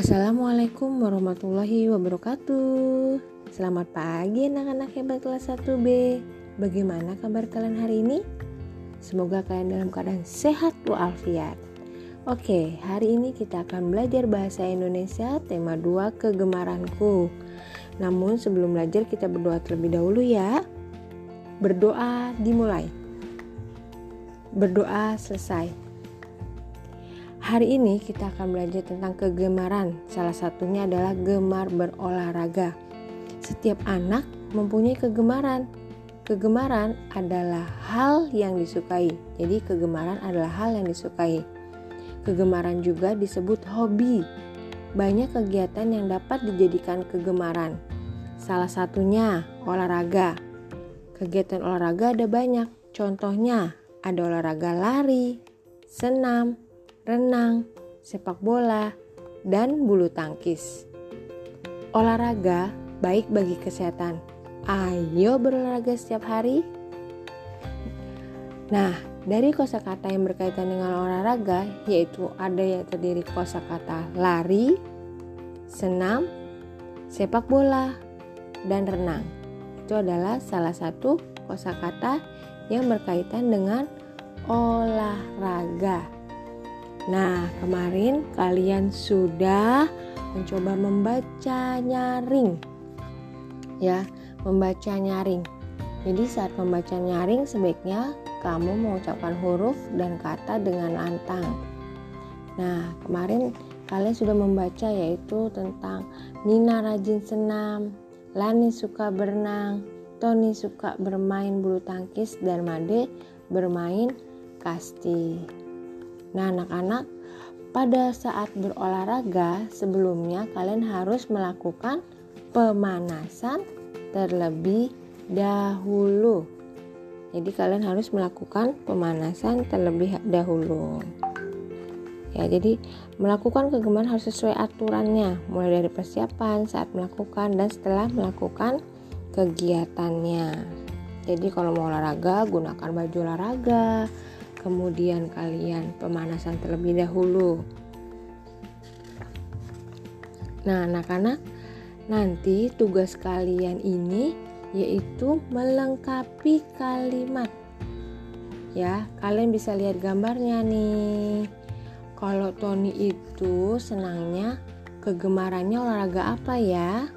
Assalamualaikum warahmatullahi wabarakatuh. Selamat pagi anak-anak hebat kelas 1B Bagaimana kabar kalian hari ini? Semoga kalian dalam keadaan sehat walafiat. Oke, hari ini kita akan belajar bahasa Indonesia tema 2 kegemaranku. Namun sebelum belajar kita berdoa terlebih dahulu ya. Berdoa dimulai. Berdoa selesai Hari ini kita akan belajar tentang kegemaran. Salah satunya adalah gemar berolahraga. Setiap anak mempunyai kegemaran. Kegemaran adalah hal yang disukai. Jadi kegemaran adalah hal yang disukai. Kegemaran juga disebut hobi. Banyak kegiatan yang dapat dijadikan kegemaran. Salah satunya olahraga. Kegiatan olahraga ada banyak. Contohnya ada olahraga lari, senam, renang, sepak bola, dan bulu tangkis. Olahraga baik bagi kesehatan. Ayo berolahraga setiap hari. Nah, dari kosakata yang berkaitan dengan olahraga yaitu ada yang terdiri kosakata lari, senam, sepak bola, dan renang. Itu adalah salah satu kosakata yang berkaitan dengan olahraga. Nah, kemarin kalian sudah mencoba membaca nyaring. Ya, membaca nyaring. Jadi saat membaca nyaring sebaiknya kamu mengucapkan huruf dan kata dengan lantang. Nah, kemarin kalian sudah membaca yaitu tentang Nina rajin senam, Lani suka berenang, Tony suka bermain bulu tangkis dan Made bermain kasti. Nah, anak-anak, pada saat berolahraga sebelumnya kalian harus melakukan pemanasan terlebih dahulu. Jadi kalian harus melakukan pemanasan terlebih dahulu. Ya, jadi melakukan kegemaran harus sesuai aturannya, mulai dari persiapan saat melakukan dan setelah melakukan kegiatannya. Jadi kalau mau olahraga gunakan baju olahraga, kemudian kalian pemanasan terlebih dahulu. Nah, anak-anak, nanti tugas kalian ini yaitu melengkapi kalimat. Ya, kalian bisa lihat gambarnya nih. Kalau Tony itu senangnya kegemarannya olahraga apa ya?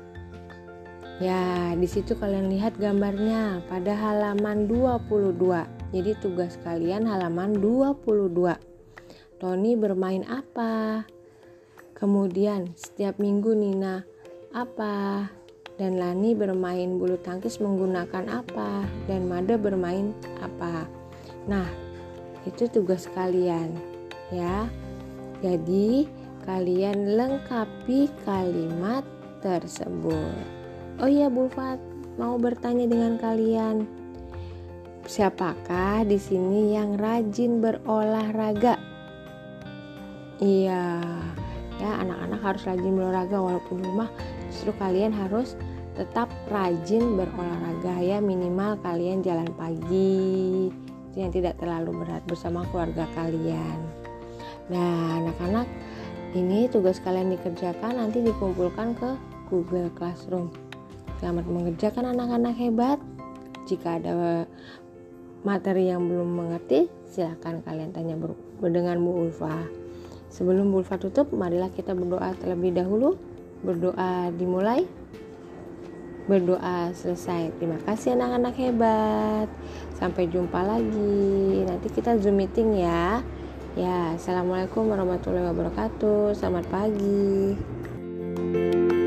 Ya, di situ kalian lihat gambarnya pada halaman 22. Jadi tugas kalian halaman 22. Tony bermain apa? Kemudian setiap minggu Nina apa? Dan Lani bermain bulu tangkis menggunakan apa? Dan Mada bermain apa? Nah, itu tugas kalian ya. Jadi kalian lengkapi kalimat tersebut. Oh iya Bulfat mau bertanya dengan kalian. Siapakah di sini yang rajin berolahraga? Iya, ya anak-anak harus rajin berolahraga walaupun rumah justru kalian harus tetap rajin berolahraga ya minimal kalian jalan pagi yang tidak terlalu berat bersama keluarga kalian. Nah, anak-anak ini tugas kalian dikerjakan nanti dikumpulkan ke Google Classroom. Selamat mengerjakan anak-anak hebat. Jika ada materi yang belum mengerti, silahkan kalian tanya dengan Bu Ulfa. Sebelum Bu Ulfa tutup, marilah kita berdoa terlebih dahulu. Berdoa dimulai, berdoa selesai. Terima kasih anak-anak hebat. Sampai jumpa lagi. Nanti kita Zoom meeting ya. Ya, Assalamualaikum warahmatullahi wabarakatuh. Selamat pagi. thank you